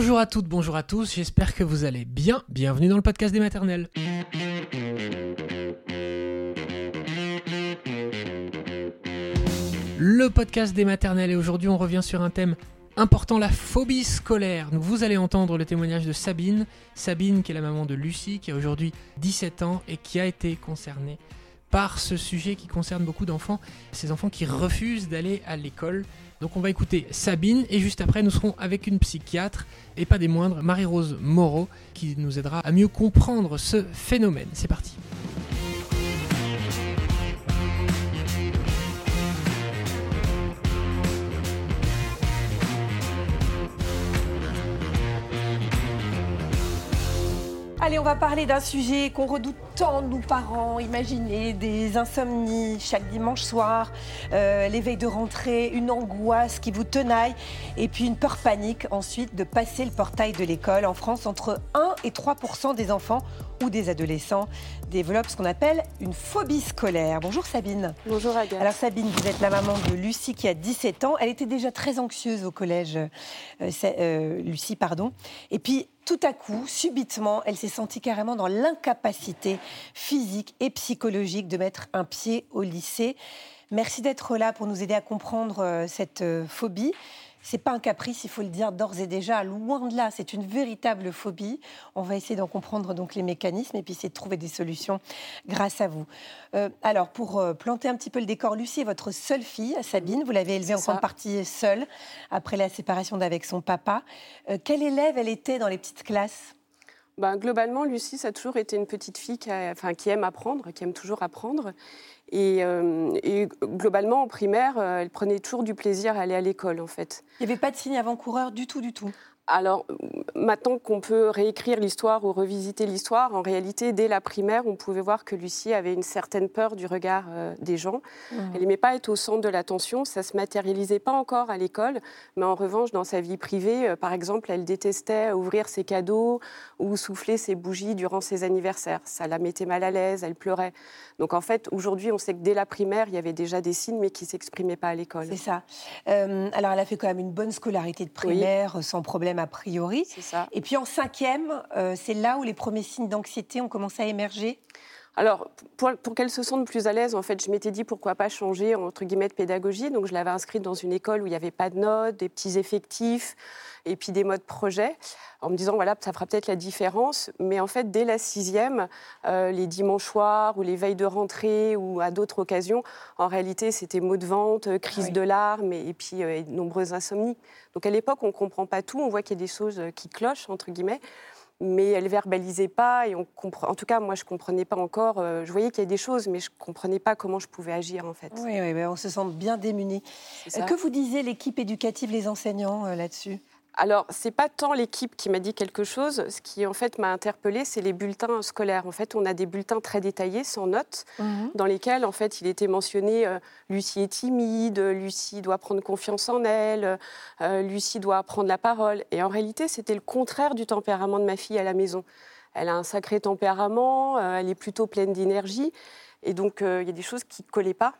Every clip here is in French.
Bonjour à toutes, bonjour à tous, j'espère que vous allez bien. Bienvenue dans le podcast des maternelles. Le podcast des maternelles et aujourd'hui on revient sur un thème important, la phobie scolaire. Vous allez entendre le témoignage de Sabine. Sabine qui est la maman de Lucie qui a aujourd'hui 17 ans et qui a été concernée par ce sujet qui concerne beaucoup d'enfants, ces enfants qui refusent d'aller à l'école. Donc on va écouter Sabine et juste après nous serons avec une psychiatre et pas des moindres, Marie-Rose Moreau, qui nous aidera à mieux comprendre ce phénomène. C'est parti. Allez, on va parler d'un sujet qu'on redoute tant, nous parents. Imaginez des insomnies chaque dimanche soir, euh, l'éveil de rentrée, une angoisse qui vous tenaille, et puis une peur panique ensuite de passer le portail de l'école. En France, entre 1 et 3% des enfants ou des adolescents développent ce qu'on appelle une phobie scolaire. Bonjour Sabine. Bonjour Agathe. Alors Sabine, vous êtes la maman de Lucie qui a 17 ans. Elle était déjà très anxieuse au collège, euh, euh, Lucie, pardon. Et puis tout à coup, subitement, elle s'est sentie carrément dans l'incapacité physique et psychologique de mettre un pied au lycée. Merci d'être là pour nous aider à comprendre euh, cette phobie. C'est pas un caprice, il faut le dire d'ores et déjà, loin de là, c'est une véritable phobie. On va essayer d'en comprendre donc les mécanismes et puis essayer de trouver des solutions grâce à vous. Euh, alors, pour euh, planter un petit peu le décor, Lucie est votre seule fille, Sabine. Vous l'avez élevée en grande partie seule après la séparation d'avec son papa. Euh, quelle élève elle était dans les petites classes? Ben, globalement, Lucie, ça a toujours été une petite fille qui, enfin, qui aime apprendre, qui aime toujours apprendre. Euh, et, globalement, en primaire, euh, elle prenait toujours du plaisir à aller à l'école, en fait. Il n'y avait pas de signe avant-coureur du tout, du tout? Alors, maintenant qu'on peut réécrire l'histoire ou revisiter l'histoire, en réalité, dès la primaire, on pouvait voir que Lucie avait une certaine peur du regard euh, des gens. Mmh. Elle n'aimait pas être au centre de l'attention. Ça ne se matérialisait pas encore à l'école, mais en revanche, dans sa vie privée, euh, par exemple, elle détestait ouvrir ses cadeaux ou souffler ses bougies durant ses anniversaires. Ça la mettait mal à l'aise, elle pleurait. Donc, en fait, aujourd'hui, on sait que dès la primaire, il y avait déjà des signes, mais qui ne s'exprimaient pas à l'école. C'est ça. Euh, alors, elle a fait quand même une bonne scolarité de primaire, sans problème a priori. Ça. Et puis en cinquième, euh, c'est là où les premiers signes d'anxiété ont commencé à émerger alors, pour, qu'elle se sente plus à l'aise, en fait, je m'étais dit pourquoi pas changer entre guillemets de pédagogie. Donc, je l'avais inscrite dans une école où il n'y avait pas de notes, des petits effectifs et puis des modes projet, en me disant voilà, ça fera peut-être la différence. Mais en fait, dès la sixième, euh, les dimanches soirs ou les veilles de rentrée ou à d'autres occasions, en réalité, c'était mots de vente, euh, crise de larmes et, puis euh, nombreuses insomnies. Donc, à l'époque, on ne comprend pas tout, on voit qu'il y a des choses qui clochent entre guillemets mais elle verbalisait pas et on en tout cas moi je comprenais pas encore euh, je voyais qu'il y avait des choses mais je comprenais pas comment je pouvais agir en fait. Oui, oui on se sent bien démuni que vous disait l'équipe éducative les enseignants euh, là-dessus? Alors, c'est pas tant l'équipe qui m'a dit quelque chose. Ce qui, en fait, m'a interpellée, c'est les bulletins scolaires. En fait, on a des bulletins très détaillés, sans notes, mhm. dans lesquels, en fait, il était mentionné euh, Lucie est timide, Lucie doit prendre confiance en elle, euh, Lucie doit prendre la parole. Et en réalité, c'était le contraire du tempérament de ma fille à la maison. Elle a un sacré tempérament, euh, elle est plutôt pleine d'énergie. Et donc, il y a des choses qui ne collaient pas.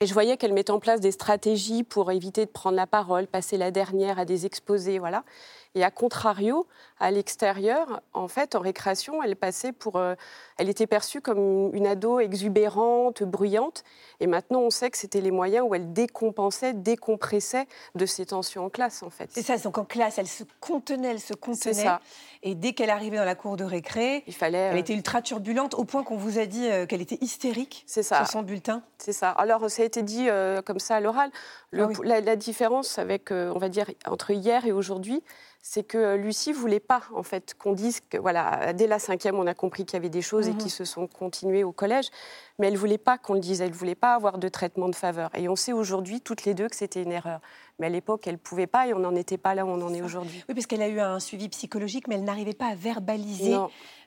Et je voyais qu'elle mettait en place des stratégies pour éviter de prendre la parole, passer la dernière à des exposés, voilà. Et à contrario, à l'extérieur, en fait, en récréation, elle passait pour, euh, elle était perçue comme une ado exubérante, bruyante. Et maintenant, on sait que c'était les moyens où elle décompensait, décompressait de ses tensions en classe, en fait. C'est ça. Donc en classe, elle se contenait, elle se contenait. Ça. Et dès qu'elle arrivait dans la cour de récré, il fallait. Elle euh, était ultra turbulente au point qu'on vous a dit euh, qu'elle était hystérique. C'est ça. Sur son bulletin. C'est ça. Alors ça a été dit comme ça à l'oral. Ah la, la, différence avec, on va dire, entre hier et aujourd'hui c'est que Lucie voulait pas en fait qu'on dise que voilà dès la cinquième on a compris qu'il y avait des choses et mhm. qui se sont continuées au collège, mais elle voulait pas qu'on le dise, elle voulait pas avoir de traitement de faveur. Et on sait aujourd'hui toutes les deux que c'était une erreur. Mais à l'époque, elle pouvait pas et on n'en était pas là où on en est aujourd'hui. Oui, parce qu'elle a eu un suivi psychologique, mais elle n'arrivait pas à verbaliser.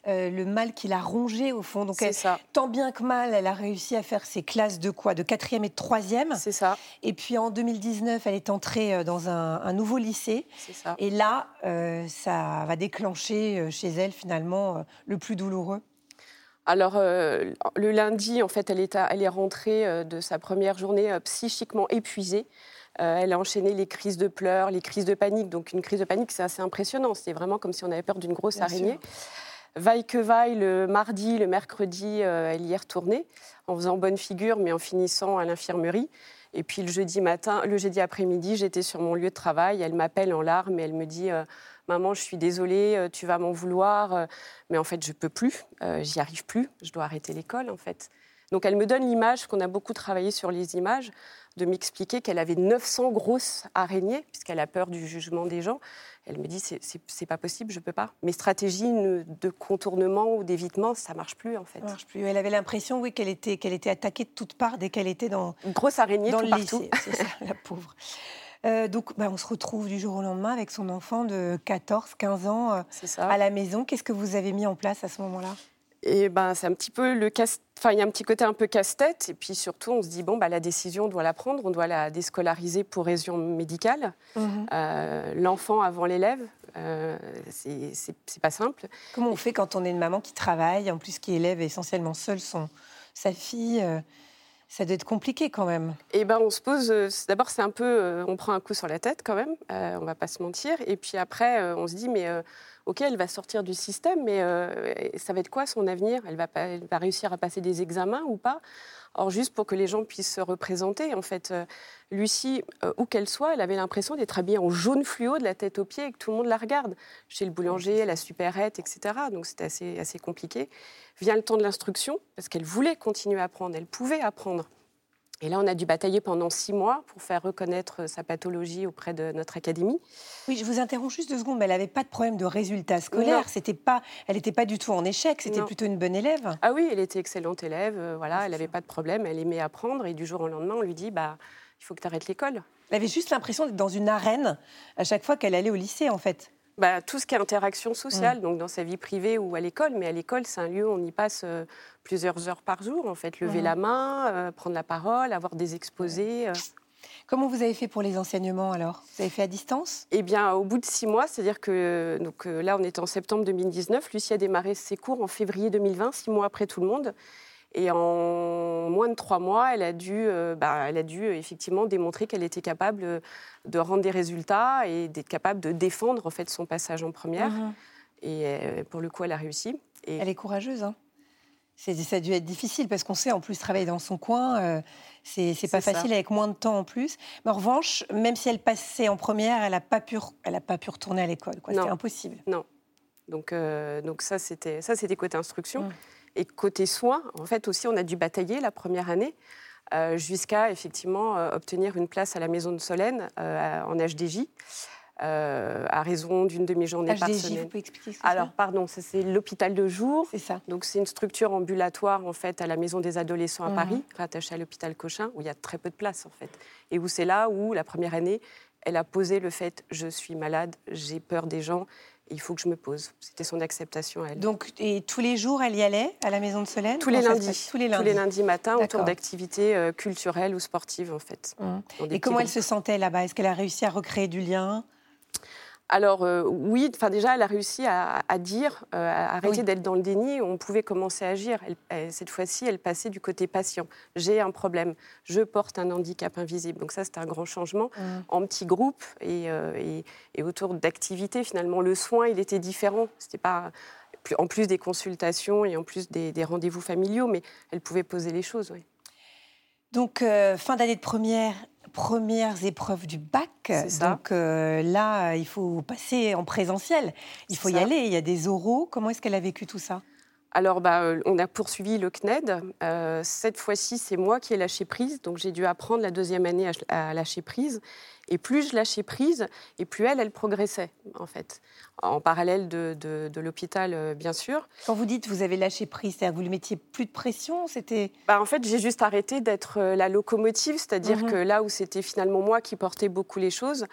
Euh, le mal qui l'a rongé au fond. Donc, ça. tant bien que mal, elle a réussi à faire ses classes de quoi? De quatrième et de troisième. C'est ça. Et puis en 2019, elle est entrée euh, dans un, nouveau lycée. C'est ça. Et là, euh, ça va déclencher chez elle finalement le plus douloureux. Alors, le lundi, en fait, elle est, elle est rentrée de sa première journée psychiquement épuisée. Elle a enchaîné les crises de pleurs, les crises de panique. Donc une crise de panique, c'est assez impressionnant. C'est vraiment comme si on avait peur d'une grosse araignée. Vaille que vaille, le mardi, le mercredi, elle y est retournée en faisant bonne figure, mais en finissant à l'infirmerie. Et puis le jeudi matin, le jeudi après-midi, j'étais sur mon lieu de travail. Elle m'appelle en larmes et elle me dit Maman, je suis désolée, euh, tu vas m'en vouloir, euh, mais en fait, je peux plus, euh, j'y arrive plus, je dois arrêter l'école, en fait. Donc, elle me donne l'image, qu'on a beaucoup travaillé sur les images, de m'expliquer qu'elle avait 900 grosses araignées, puisqu'elle a peur du jugement des gens. Elle me dit c'est pas possible, je peux pas. Mes stratégies de contournement ou d'évitement, ça marche plus en fait. Ça marche plus. Elle avait l'impression, oui, qu'elle était, qu'elle était attaquée de toutes parts dès qu'elle était dans une grosse araignée dans tout le partout. C'est ça, la pauvre. Euh, donc, bah, on se retrouve du jour au lendemain avec son enfant de 14, 15 ans euh, à la maison. Qu'est-ce que vous avez mis en place à ce moment-là? Et ben, c'est un petit peu le casse. Enfin, il y a un petit côté un peu casse-tête. Et puis surtout, on se dit bon, bah, la décision, on doit la prendre. On doit la déscolariser pour raison médicale. Mhm. Euh, l'enfant avant l'élève, euh, c'est pas simple. Comment on fait quand on est une maman qui travaille, en plus qui élève essentiellement seule son, sa fille ça doit être compliqué quand même. Eh ben, on se pose. Euh, d'abord, c'est un peu, euh, on prend un coup sur la tête quand même. Euh, on va pas se mentir. Et puis après, on se dit, mais ok, elle va sortir du système, mais ça va être quoi son avenir? Elle va, elle va réussir à passer des examens ou pas? Or, juste pour que les gens puissent se représenter, en fait, Lucie, où qu'elle soit, elle avait l'impression d'être habillée en jaune fluo de la tête aux pieds et que tout le monde la regarde. Chez le boulanger, la supérette, etc. Donc c'était assez, assez compliqué. Vient le temps de l'instruction, parce qu'elle voulait continuer à apprendre, elle pouvait apprendre. Et là, on a dû batailler pendant six mois pour faire reconnaître sa pathologie auprès de notre académie. Oui, je vous interromps juste deux secondes, mais elle n'avait pas de problème de résultats scolaires. C'était pas, elle n'était pas du tout en échec. C'était plutôt une bonne élève. Ah oui, elle était excellente élève. Euh, voilà, elle n'avait pas de problème. Elle aimait apprendre. Et du jour au lendemain, on lui dit, bah, il faut que tu arrêtes l'école. Elle avait juste l'impression d'être dans une arène à chaque fois qu'elle allait au lycée, en fait. Bah, tout ce qui est interaction sociale, mm. donc dans sa vie privée ou à l'école. Mais à l'école, c'est un lieu où on y passe euh, plusieurs heures par jour, en fait. Lever mm. la main, euh, prendre la parole, avoir des exposés. Euh. Comment vous avez fait pour les enseignements alors? Vous avez fait à distance? Eh bien, au bout de six mois, c'est-à-dire que donc, là, on est en septembre 2019. Lucie a démarré ses cours en février 2020, six mois après tout le monde. Et en moins de trois mois, elle a dû, euh, bah, elle a dû effectivement démontrer qu'elle était capable euh, de rendre des résultats et d'être capable de défendre en fait son passage en première. Mhm. Et euh, pour le coup, elle a réussi. Et... Elle est courageuse. Hein ça a dû être difficile parce qu'on sait en plus travailler dans son coin, c'est pas facile avec moins de temps en plus. Mais en revanche, même si elle passait en première, elle n'a pas pu, elle a pas pu retourner à l'école. C'était impossible. Non. Donc, donc ça c'était ça c'était côté instruction. Mmh. Et côté soins, en fait aussi, on a dû batailler la première année euh, jusqu'à effectivement euh, obtenir une place à la maison de Solène euh, en HDJ. à raison d'une demi-journée par semaine. Vous pouvez expliquer ce Alors, pardon, c'est l'hôpital de jour. C'est ça. Donc, c'est une structure ambulatoire en fait à la maison des adolescents à mhm. Paris, rattachée à l'hôpital Cochin, où il y a très peu de place en fait, et où c'est là où la première année, elle a posé le fait je suis malade, j'ai peur des gens il faut que je me pose. C'était son acceptation à elle. Donc, et tous les jours, elle y allait à la maison de Solène tous les, lundis, tous les lundis. Tous les lundis matins, autour d'activités euh, culturelles ou sportives, en fait. Mmh. Et comment elle se sentait là-bas? Est-ce qu'elle a réussi à recréer du lien? Alors euh, oui, enfin déjà, elle a réussi à, dire, euh, à arrêter d'être dans le déni. On pouvait commencer à agir. cette fois-ci, elle passait du côté patient. J'ai un problème. Je porte un handicap invisible. Donc ça, c'était un grand changement mmh. en petits groupes euh, et, autour d'activités. Finalement, le soin, il était différent. C'était pas en plus des consultations et en plus des, rendez-vous familiaux, mais elle pouvait poser les choses. Oui. Donc fin d'année de première, premières épreuves du bac. Donc euh, là, il faut passer en présentiel. Il faut y aller. Il y a des oraux. Comment est-ce qu'elle a vécu tout ça? Alors, bah, euh, on a poursuivi le CNED. Euh, cette fois-ci, c'est moi qui ai lâché prise. Donc, j'ai dû apprendre la deuxième année à, lâcher prise. Et plus je lâchais prise, et plus elle, elle progressait, en fait. En parallèle de, l'hôpital, euh, bien sûr. Quand vous dites vous avez lâché prise, c'est-à-dire que vous ne mettiez plus de pression C'était. Bah, en fait, j'ai juste arrêté d'être la locomotive, c'est-à-dire mhm. que là où c'était finalement moi qui portais beaucoup les choses,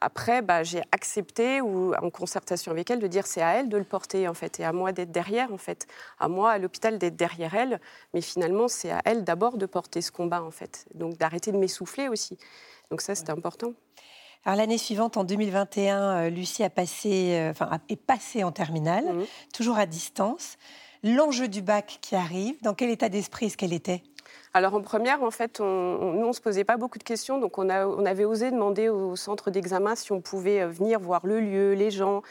après, bah, j'ai accepté, ou en concertation avec elle, de dire c'est à elle de le porter, en fait, et à moi d'être derrière, en fait. À moi, à l'hôpital, d'être derrière elle. Mais finalement, c'est à elle d'abord de porter ce combat, en fait. Donc d'arrêter de m'essouffler aussi. Donc ça, c'était important. Alors l'année suivante, en 2021, euh, Lucie a passé, euh, enfin, est passée en terminale, mmh. toujours à distance. L'enjeu du bac qui arrive, dans quel état d'esprit est-ce qu'elle était? Alors en première, en fait, on, nous, on ne se posait pas beaucoup de questions, donc on, a, on avait osé demander au centre d'examen si on pouvait venir voir le lieu, les gens,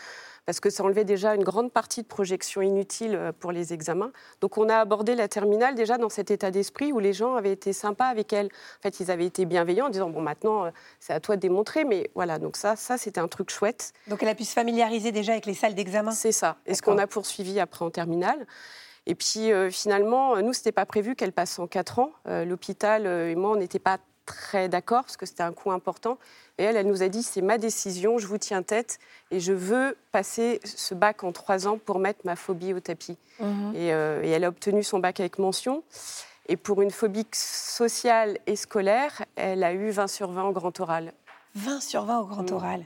parce que ça enlevait déjà une grande partie de projection inutile euh, pour les examens. Donc on a abordé la terminale déjà dans cet état d'esprit où les gens avaient été sympas avec elle. En fait, ils avaient été bienveillants en disant bon maintenant euh, c'est à toi de démontrer, mais voilà donc ça ça c'était un truc chouette. Donc elle a pu se familiariser déjà avec les salles d'examen. C'est ça. Et ce qu'on a poursuivi après en terminale. Et puis euh, finalement, nous, c'était pas prévu qu'elle passe en quatre ans. L'hôpital et moi, on n'était pas très d'accord parce que c'était un coût important. Et elle, elle nous a dit c'est ma décision, je vous tiens tête et je veux passer ce bac en trois ans pour mettre ma phobie au tapis. Mhm. Euh, et, elle a obtenu son bac avec mention. Et pour une phobie sociale et scolaire, elle a eu 20 sur 20 au grand oral. 20 sur 20 au grand mm. oral.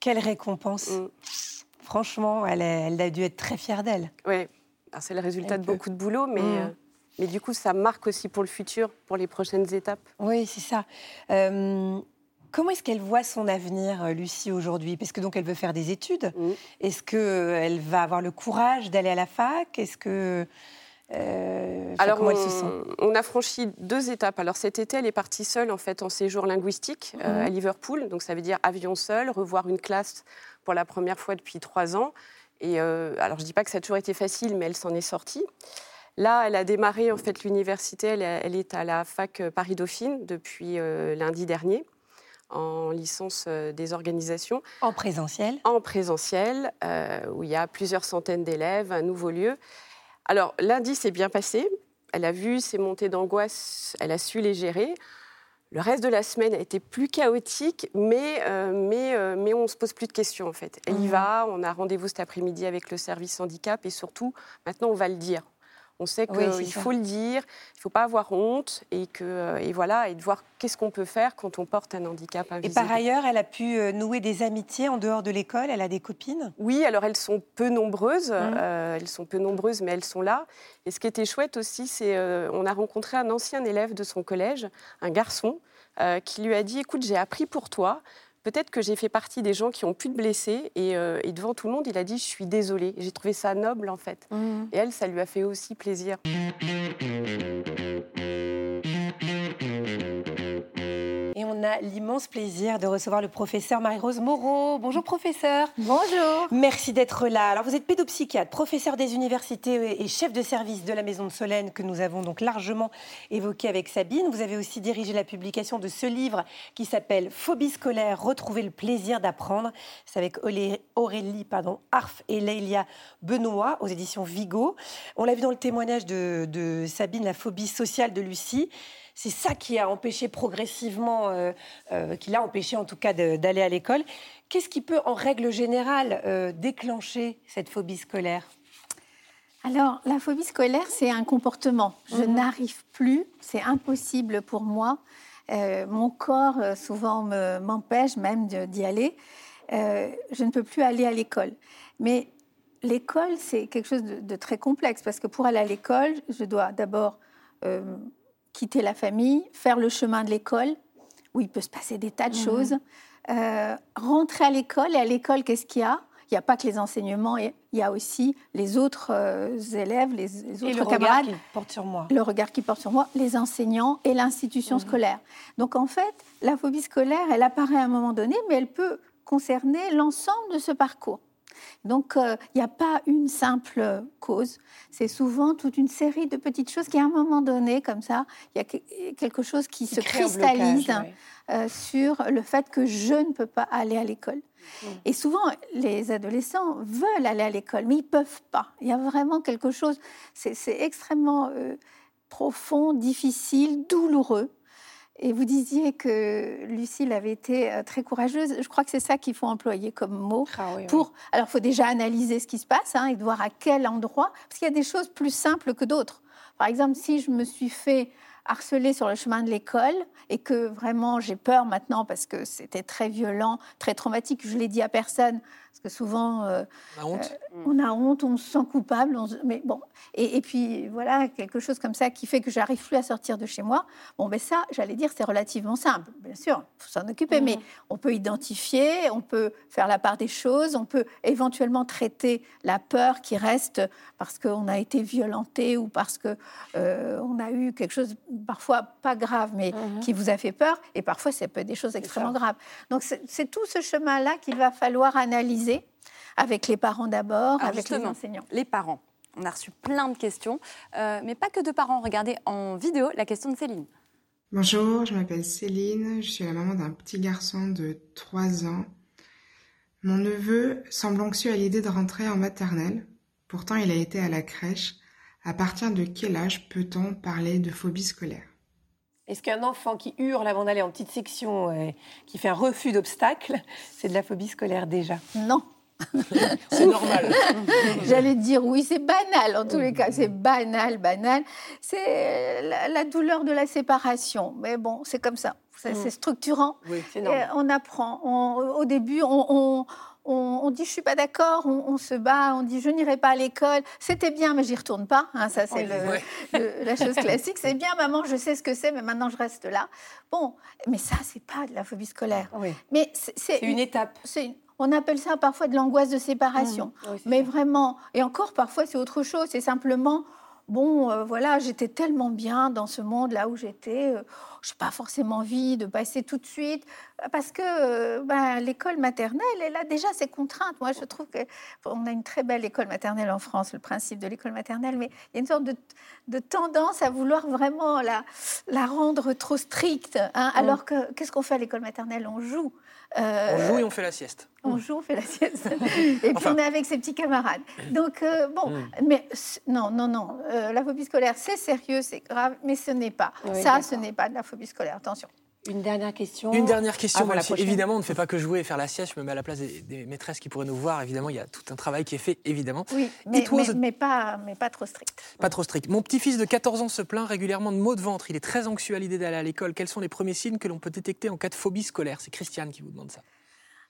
Quelle récompense. Mm. Franchement, elle, elle, a dû être très fière d'elle. Oui, c'est le résultat de beaucoup de boulot, mais. Mm. Euh, mais du coup, ça marque aussi pour le futur, pour les prochaines étapes. Oui, c'est ça. Euh, comment est-ce qu'elle voit son avenir, euh, Lucie, aujourd'hui? Parce que donc elle veut faire des études. Mm. Est-ce qu'elle va avoir le courage d'aller à la fac? Est-ce que euh, Alors, se on a franchi deux étapes. Alors cet été, elle est partie seule en fait en séjour linguistique mm. à Liverpool. Donc ça veut dire avion seul, revoir une classe pour la première fois depuis trois ans. Et alors je dis pas que ça a toujours été facile, mais elle s'en est sortie. Là, elle a démarré en fait l'université. Elle, est à la fac euh, Paris-Dauphine depuis euh, lundi dernier en licence euh, des organisations. En présentiel? En présentiel, où il y a plusieurs centaines d'élèves, un nouveau lieu. Alors, lundi s'est bien passé. Elle a vu ses montées d'angoisse, elle a su les gérer. Le reste de la semaine a été plus chaotique, mais, mais, mais on ne se pose plus de questions en fait. Elle y va, on a rendez-vous cet après-midi avec le service handicap et surtout, maintenant on va le dire. On sait qu'il faut le dire, il ne faut pas avoir honte et, que, euh, et, voilà, et de voir qu'est-ce qu'on peut faire quand on porte un handicap invisible. Et par ailleurs, elle a pu euh, nouer des amitiés en dehors de l'école Elle a des copines? Oui, alors elles sont peu nombreuses, mmh. euh, elles sont peu nombreuses, mais elles sont là. Et ce qui était chouette aussi, c'est on a rencontré un ancien élève de son collège, un garçon, qui lui a dit, écoute, j'ai appris pour toi, peut-être que j'ai fait partie des gens qui ont pu te blesser euh, et, devant tout le monde, il a dit je suis désolé. J'ai trouvé ça noble en fait. Mmh. Et elle, ça lui a fait aussi plaisir. on a l'immense plaisir de recevoir le professeur Marie-Rose Moreau. Bonjour professeur. Bonjour. Merci d'être là. Alors vous êtes pédopsychiatre, professeur des universités et chef de service de la Maison de Solène que nous avons donc largement évoqué avec Sabine. Vous avez aussi dirigé la publication de ce livre qui s'appelle Phobie scolaire, retrouver le plaisir d'apprendre. C'est avec Aurélie pardon, Arf et Lélia Benoît aux éditions Vigo. On l'a vu dans le témoignage de, de Sabine, la phobie sociale de Lucie c'est ça qui a empêché progressivement, euh, euh, qui l'a empêché en tout cas d'aller à l'école. Qu'est-ce qui peut, en règle générale, euh, déclencher cette phobie scolaire? Alors, la phobie scolaire, c'est un comportement. Je mhm. n'arrive plus, c'est impossible pour moi. Mon corps, souvent, m'empêche même d'y aller. je ne peux plus aller à l'école. Mais l'école, c'est quelque chose de, de, très complexe parce que pour aller à l'école, je dois d'abord quitter la famille, faire le chemin de l'école, où il peut se passer des tas de mhm. choses, euh, rentrer à l'école, et à l'école, qu'est-ce qu'il y a? Il n'y a pas que les enseignements, il y a aussi les autres euh, élèves, les, autres et le camarades. Regard qui porte sur moi. Le regard qui porte sur moi, les enseignants et l'institution mhm. scolaire. Donc en fait, la phobie scolaire, elle apparaît à un moment donné, mais elle peut concerner l'ensemble de ce parcours. Donc, il euh, n'y a pas une simple cause. C'est souvent toute une série de petites choses qui, à un moment donné, comme ça, il y a quelque chose qui, se cristallise euh, sur le fait que je ne peux pas aller à l'école. Mm. Et souvent, les adolescents veulent aller à l'école, mais ils ne peuvent pas. Il y a vraiment quelque chose, c'est extrêmement euh, profond, difficile, douloureux. Et vous disiez que Lucille avait été euh, très courageuse. Je crois que c'est ça qu'il faut employer comme mot. Ah pour, Alors, il faut déjà analyser ce qui se passe hein, et de voir à quel endroit, parce qu'il y a des choses plus simples que d'autres. Par exemple, si je me suis fait harceler sur le chemin de l'école et que vraiment j'ai peur maintenant parce que c'était très violent, très traumatique, je l'ai dit à personne, parce que souvent, euh, on, a honte. Euh, on a honte, on se sent coupable. mais bon, et, puis voilà, quelque chose comme ça qui fait que j'arrive plus à sortir de chez moi. Bon, ben ça, j'allais dire, c'est relativement simple. Bien sûr, il faut s'en occuper, mais on peut identifier, on peut faire la part des choses, on peut éventuellement traiter la peur qui reste parce qu'on a été violenté ou parce que euh, on a eu quelque chose parfois pas grave, mais mhm. qui vous a fait peur. Et parfois, ça peut être des choses extrêmement graves. Donc c'est tout ce chemin-là qu'il va falloir analyser avec les parents d'abord, avec les enseignants. Les parents. On a reçu plein de questions, euh, mais pas que de parents. Regardez en vidéo la question de Céline. Bonjour, je m'appelle Céline, je suis la maman d'un petit garçon de 3 ans. Mon neveu semble anxieux à l'idée de rentrer en maternelle. Pourtant, il a été à la crèche. À partir de quel âge peut-on parler de phobie scolaire? Est-ce qu'un enfant qui hurle avant d'aller en petite section, et qui fait un refus d'obstacle, c'est de la phobie scolaire déjà? Non. c'est normal. J'allais dire oui, c'est banal en tous les cas, c'est banal, banal. C'est la, douleur de la séparation, mais bon, c'est comme ça, c'est mm. structurant. Oui, on apprend. au début, on, on, dit je suis pas d'accord, on, se bat, on dit je n'irai pas à l'école. C'était bien, mais j'y retourne pas. Hein, ça c'est la chose classique. C'est bien, maman, je sais ce que c'est, mais maintenant je reste là. Bon, mais ça c'est pas de la phobie scolaire. Mais c'est une, étape. On appelle ça parfois de l'angoisse de séparation. Mmh. mais vraiment, et encore parfois c'est autre chose. C'est simplement bon, euh, voilà, j'étais tellement bien dans ce monde là où j'étais, euh, je n'ai pas forcément envie de passer tout de suite, parce que euh, ben, l'école maternelle, elle a déjà ses contraintes. Moi, je trouve qu'on a une très belle école maternelle en France, le principe de l'école maternelle, mais il y a une sorte de, tendance à vouloir vraiment la, la rendre trop stricte. Hein, alors que qu'est-ce qu'on fait à l'école maternelle? On joue. Euh, on joue et on fait la sieste. On joue, on fait la sieste. et puis on est avec ses petits camarades. Donc, euh, bon, hmm. mais non, non, non. la phobie scolaire, c'est sérieux, c'est grave, mais ce n'est pas. Ça, ce n'est pas de la phobie scolaire. Attention. Une dernière question. Une dernière question. évidemment, on ne fait pas que jouer et faire la sieste. Je me mets à la place des, maîtresses qui pourraient nous voir. Évidemment, il y a tout un travail qui est fait, évidemment. Oui, mais, mais, pas, mais pas trop strict. Pas trop strict. Mon petit-fils de 14 ans se plaint régulièrement de maux de ventre. Il est très anxieux à l'idée d'aller à l'école. Quels sont les premiers signes que l'on peut détecter en cas de phobie scolaire? C'est Christiane qui vous demande ça.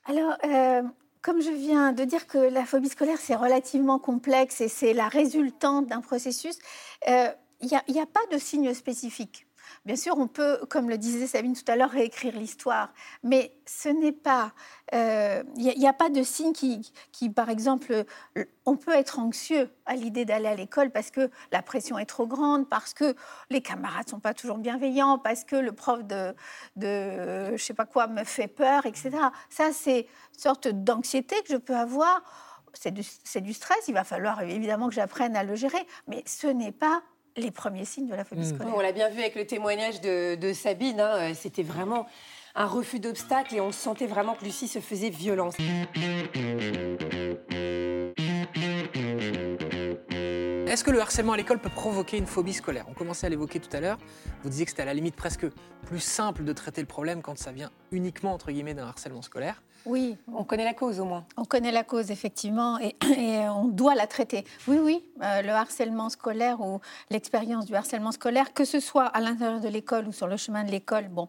Alors, euh, comme je viens de dire que la phobie scolaire, c'est relativement complexe et c'est la résultante d'un processus, euh, il n'y a, a, pas de signes spécifiques. Bien sûr, on peut, comme le disait Sabine tout à l'heure, réécrire l'histoire, mais ce n'est pas. Il euh, n'y a, pas de signe qui, par exemple, on peut être anxieux à l'idée d'aller à l'école parce que la pression est trop grande, parce que les camarades sont pas toujours bienveillants, parce que le prof de, de je sais pas quoi me fait peur, etc. Ça, c'est une sorte d'anxiété que je peux avoir. C'est du stress, il va falloir évidemment que j'apprenne à le gérer, mais ce n'est pas les premiers signes de la phobie mmh. scolaire. On l'a bien vu avec le témoignage de, Sabine, hein, euh, c'était vraiment un refus d'obstacle et on sentait vraiment que Lucie se faisait violence. Est-ce que le harcèlement à l'école peut provoquer une phobie scolaire? On commençait à l'évoquer tout à l'heure. Vous disiez que c'était à la limite presque plus simple de traiter le problème quand ça vient uniquement, entre guillemets, d'un harcèlement scolaire. Oui, on connaît la cause au moins. On connaît la cause, effectivement, et, on doit la traiter. Oui, oui, euh, le harcèlement scolaire ou l'expérience du harcèlement scolaire, que ce soit à l'intérieur de l'école ou sur le chemin de l'école, bon,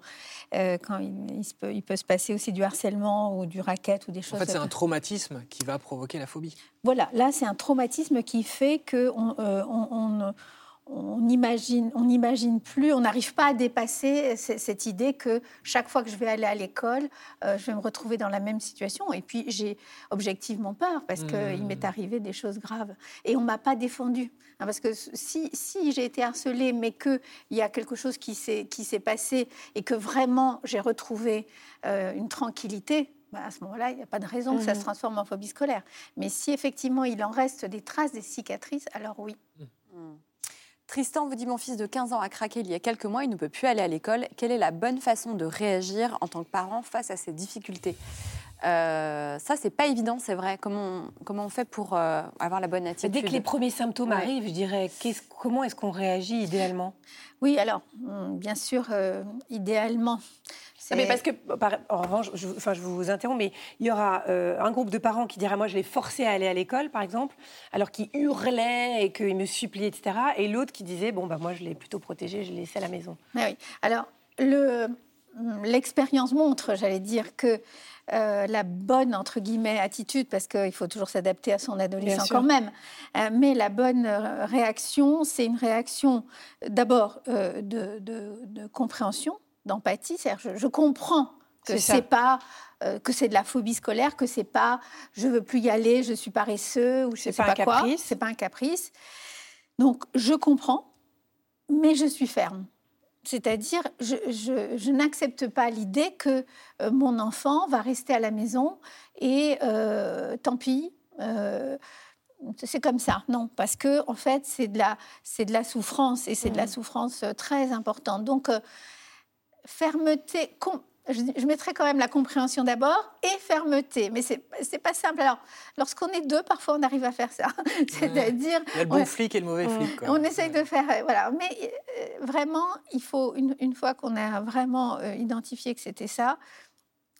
euh, quand il, peut, il, peut, se passer aussi du harcèlement ou du racket ou des choses. En fait, c'est un traumatisme qui va provoquer la phobie. Voilà, là, c'est un traumatisme qui fait qu'on euh, on, on n'imagine on imagine plus, on n'arrive pas à dépasser cette idée que chaque fois que je vais aller à l'école, euh, je vais me retrouver dans la même situation. Et puis j'ai objectivement peur parce qu'il m'est mmh. arrivé des choses graves. Et on ne m'a pas défendu. Hein, parce que si, si j'ai été harcelée, mais qu'il y a quelque chose qui s'est passé et que vraiment j'ai retrouvé euh, une tranquillité, bah, à ce moment-là, il n'y a pas de raison que ça se mmh. transforme en phobie scolaire. Mais si effectivement il en reste des traces, des cicatrices, alors oui. Mmh. Tristan vous dit Mon fils de 15 ans a craqué il y a quelques mois, il ne peut plus aller à l'école. Quelle est la bonne façon de réagir en tant que parent face à ces difficultés? Euh, ça, c'est pas évident, c'est vrai. Comment, comment on fait pour euh, avoir la bonne attitude Dès que les premiers symptômes arrivent, je dirais, comment est-ce qu'on réagit idéalement? Oui, alors, hum, bien sûr, euh, idéalement, mais parce que, en revanche, je, enfin, je vous interromps, mais il y aura euh, un groupe de parents qui dira Moi, je l'ai forcé à aller à l'école, par exemple, alors qu'il hurlait et qu'il me suppliait, etc. Et l'autre qui disait Bon, bah, moi, je l'ai plutôt protégé, je l'ai laissé à la maison. oui. Alors, le, l'expérience montre, j'allais dire, que euh, la bonne, entre guillemets, attitude, parce qu'il faut toujours s'adapter à son adolescent quand même, euh, mais la bonne euh, réaction, c'est une réaction d'abord de, compréhension, d'empathie, c'est-à-dire je, comprends que c'est pas que c'est de la phobie scolaire, que c'est pas je veux plus y aller, je suis paresseux ou je sais pas, pas quoi. C'est pas un caprice. Donc je comprends, mais je suis ferme. C'est-à-dire, je, n'accepte pas l'idée que euh, mon enfant va rester à la maison et euh, tant pis. Euh, c'est comme ça, non, parce que en fait, c'est de la, c'est de la souffrance et c'est de la mmh. souffrance très importante. Donc, fermeté, je, mettrais quand même la compréhension d'abord et fermeté. Mais c'est n'est pas simple. Alors, lorsqu'on est deux, parfois, on arrive à faire ça. C'est-à-dire... Il y a le bon flic et le mauvais flic. On essaye de faire... Euh, voilà. Mais euh, vraiment, il faut, une, fois qu'on a vraiment euh, identifié que c'était ça,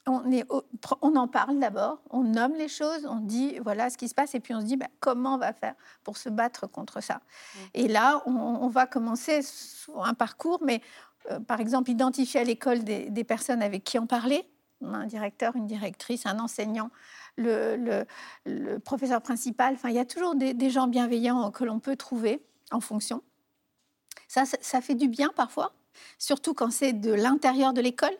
on, est, on en parle d'abord, on nomme les choses, on dit voilà ce qui se passe, et puis on se dit bah, comment on va faire pour se battre contre ça. Et là, on, on va commencer un parcours, mais par exemple, identifier à l'école des, personnes avec qui en parler, un directeur, une directrice, un enseignant, le, professeur principal. Enfin, il y a toujours des, gens bienveillants que l'on peut trouver en fonction. Ça, ça, fait du bien parfois, surtout quand c'est de l'intérieur de l'école.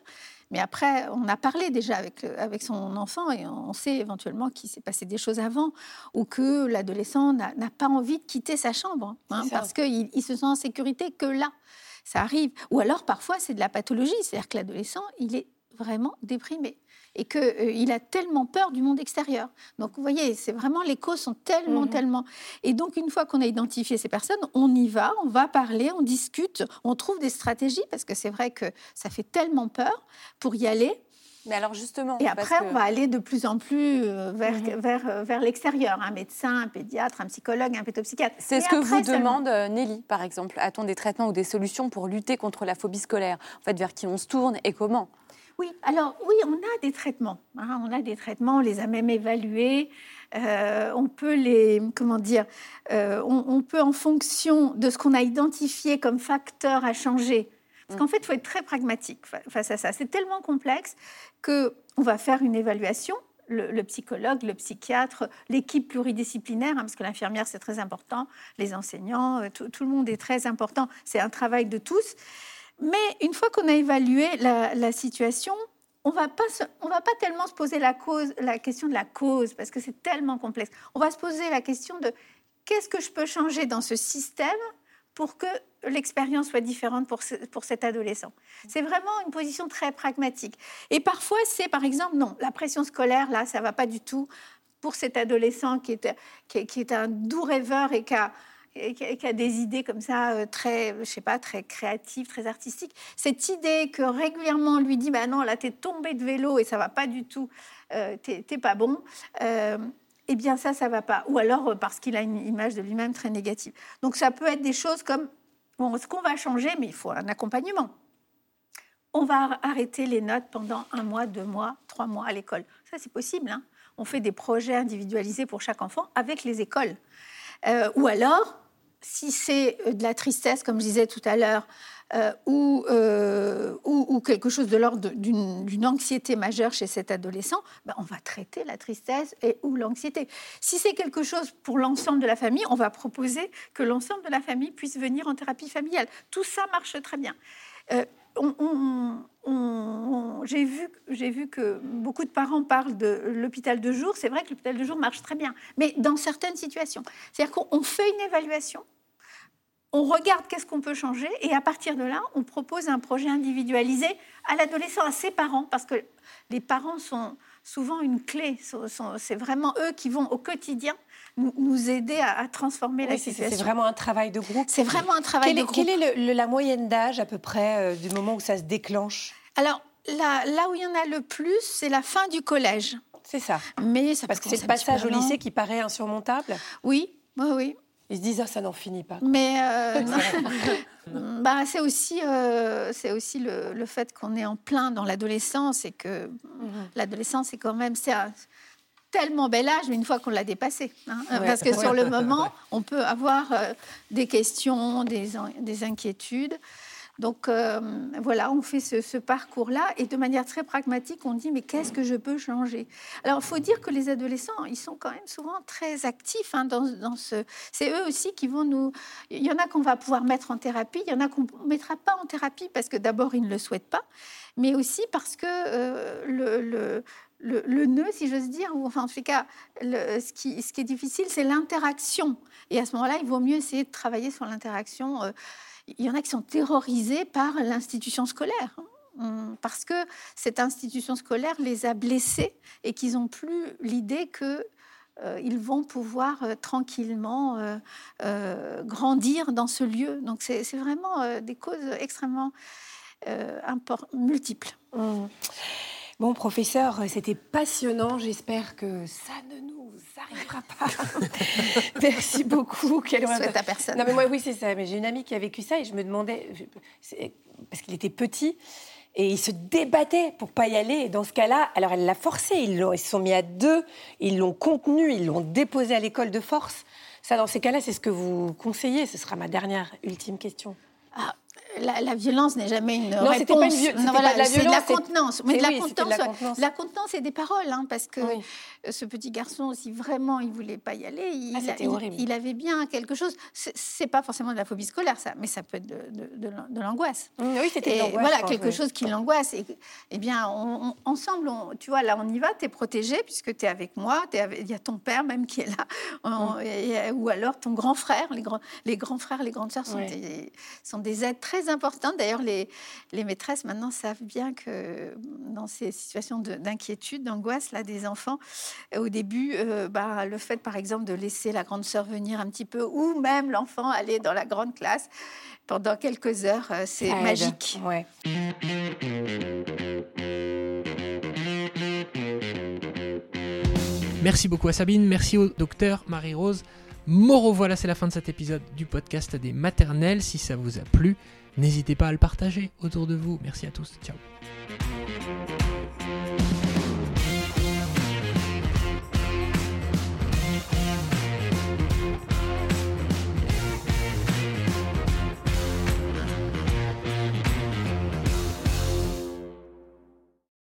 Mais après, on a parlé déjà avec, avec son enfant et on sait éventuellement qu'il s'est passé des choses avant ou que l'adolescent n'a pas envie de quitter sa chambre hein, parce qu'il il se sent en sécurité que là ça arrive. Ou alors parfois c'est de la pathologie, c'est-à-dire que l'adolescent, il est vraiment déprimé et qu'il euh, a tellement peur du monde extérieur. Donc vous voyez, c'est vraiment les causes sont tellement, mhm. tellement. Et donc une fois qu'on a identifié ces personnes, on y va, on va parler, on discute, on trouve des stratégies parce que c'est vrai que ça fait tellement peur pour y aller. Mais alors justement. Et après, on va aller de plus en plus euh, vers, mhm. vers, euh, vers l'extérieur. Un médecin, un pédiatre, un psychologue, un pédopsychiatre. C'est ce que vous demande euh, Nelly, par exemple. A-t-on des traitements ou des solutions pour lutter contre la phobie scolaire? En fait, vers qui on se tourne et comment? Oui, alors oui, on a des traitements. Hein. on a des traitements, on les a même évalués. on peut les, comment dire, on, on, peut en fonction de ce qu'on a identifié comme facteur à changer, parce qu'en fait, il faut être très pragmatique face à ça. C'est tellement complexe qu'on va faire une évaluation. Le, psychologue, le psychiatre, l'équipe pluridisciplinaire, hein, parce que l'infirmière c'est très important, les enseignants, euh, tout, le monde est très important. C'est un travail de tous. Mais une fois qu'on a évalué la, situation, on va pas on va pas tellement se poser la cause, la question de la cause, parce que c'est tellement complexe. On va se poser la question de qu'est-ce que je peux changer dans ce système pour que l'expérience soit différente pour, pour cet adolescent. C'est vraiment une position très pragmatique. Et parfois, c'est par exemple, non, la pression scolaire, là, ça va pas du tout pour cet adolescent qui est, qui un doux rêveur et qui a, qui a des idées comme ça euh, très, je sais pas, très créatives, très artistiques. Cette idée que régulièrement on lui dit, bah non, là t'es tombé de vélo et ça va pas du tout, euh, t'es pas bon. Euh, eh bien ça, ça va pas. Ou alors euh, parce qu'il a une image de lui-même très négative. Donc ça peut être des choses comme, bon, ce qu'on va changer, mais il faut un accompagnement. On va arrêter les notes pendant un mois, deux mois, trois mois à l'école. Ça, c'est possible. Hein. on fait des projets individualisés pour chaque enfant avec les écoles. Euh, ou alors, si c'est de la tristesse, comme je disais tout à l'heure, euh, euh, ou, ou, quelque chose de l'ordre d'une anxiété majeure chez cet adolescent, ben on va traiter la tristesse et ou l'anxiété. Si c'est quelque chose pour l'ensemble de la famille, on va proposer que l'ensemble de la famille puisse venir en thérapie familiale. Tout ça marche très bien. Euh, j'ai vu, vu que beaucoup de parents parlent de l'hôpital de jour. C'est vrai que l'hôpital de jour marche très bien, mais dans certaines situations. C'est-à-dire qu'on fait une évaluation, on regarde qu'est-ce qu'on peut changer et à partir de là, on propose un projet individualisé à l'adolescent, à ses parents, parce que les parents sont souvent une clé. C'est vraiment eux qui vont au quotidien nous aider à, transformer la situation. C'est vraiment un travail de groupe. C'est vraiment un travail de groupe. Quelle est la moyenne d'âge à peu près euh, du moment où ça se déclenche? Alors là, là où il y en a le plus, c'est la fin du collège. C'est ça. Mais ça Parce que c'est le passage au lycée qui paraît insurmontable? Oui, oui, oui. Ils se disent, ah, ça n'en finit pas. Mais euh, bah, c'est aussi, euh, c'est aussi le, fait qu'on est en plein dans l'adolescence et que mhm. l'adolescence, c'est quand même c'est un tellement bel âge, mais une fois qu'on l'a dépassé. Hein. Parce que sur le moment, on peut avoir euh, des questions, des, des inquiétudes. Donc euh, voilà, on fait ce, parcours-là et de manière très pragmatique, on dit mais qu'est-ce que je peux changer? Alors il faut dire que les adolescents, ils sont quand même souvent très actifs hein, dans, ce. C'est eux aussi qui vont nous. Il y en a qu'on va pouvoir mettre en thérapie, il y en a qu'on ne mettra pas en thérapie parce que d'abord ils ne le souhaitent pas, mais aussi parce que euh, le, le, le, nœud, si j'ose dire, ou enfin en tout cas, ce, qui, est difficile, c'est l'interaction. Et à ce moment-là, il vaut mieux essayer de travailler sur l'interaction. Euh, il y en a qui sont terrorisés par l'institution scolaire. Hein. Parce que cette institution scolaire les a blessés et qu'ils n'ont plus l'idée que euh, ils vont pouvoir euh, tranquillement euh, grandir dans ce lieu. Donc c'est vraiment des causes extrêmement multiples. Hum. Bon, professeur, c'était passionnant. J'espère que ça ne nous arrivera pas. Merci beaucoup. Quelle souhaite à personne. Non, mais moi, oui, c'est ça. Mais j'ai une amie qui a vécu ça et je me demandais, parce qu'il était petit, et il se débattait pour pas y aller. Et dans ce cas-là, alors elle l'a forcé. Ils, ils se sont mis à deux, ils l'ont contenu, ils l'ont déposé à l'école de force. Ça, dans ces cas-là, c'est ce que vous conseillez. Ce sera ma dernière, ultime question. Ah, la, violence n'est jamais une non, réponse. Pas une non, voilà, c'est de la contenance. Mais de, la contenance, la contenance, et des paroles, hein, parce que ce petit garçon, si vraiment il voulait pas y aller, il, ah, il, avait bien quelque chose. C'est pas forcément de la phobie scolaire, ça, mais ça peut être de, de, l'angoisse. Oui, c'était l'angoisse. Voilà, quelque chose qui l'angoisse. Et, eh bien, ensemble, tu vois, là, on y va, tu es protégé, puisque tu es avec moi, il y a ton père même qui est là, ou alors ton grand frère. Les, grands, les grands frères, les grandes sœurs sont, des, sont des aides très importante. D'ailleurs, les, les, maîtresses maintenant savent bien que dans ces situations d'inquiétude, d'angoisse là des enfants, au début, euh, bah, le fait par exemple de laisser la grande sœur venir un petit peu, ou même l'enfant aller dans la grande classe pendant quelques heures, euh, c'est magique. Ouais. Merci beaucoup à Sabine, merci au docteur Marie-Rose. Moreau, voilà, c'est la fin de cet épisode du podcast des maternelles. Si ça vous a plu, N'hésitez pas à le partager autour de vous. Merci à tous. Ciao.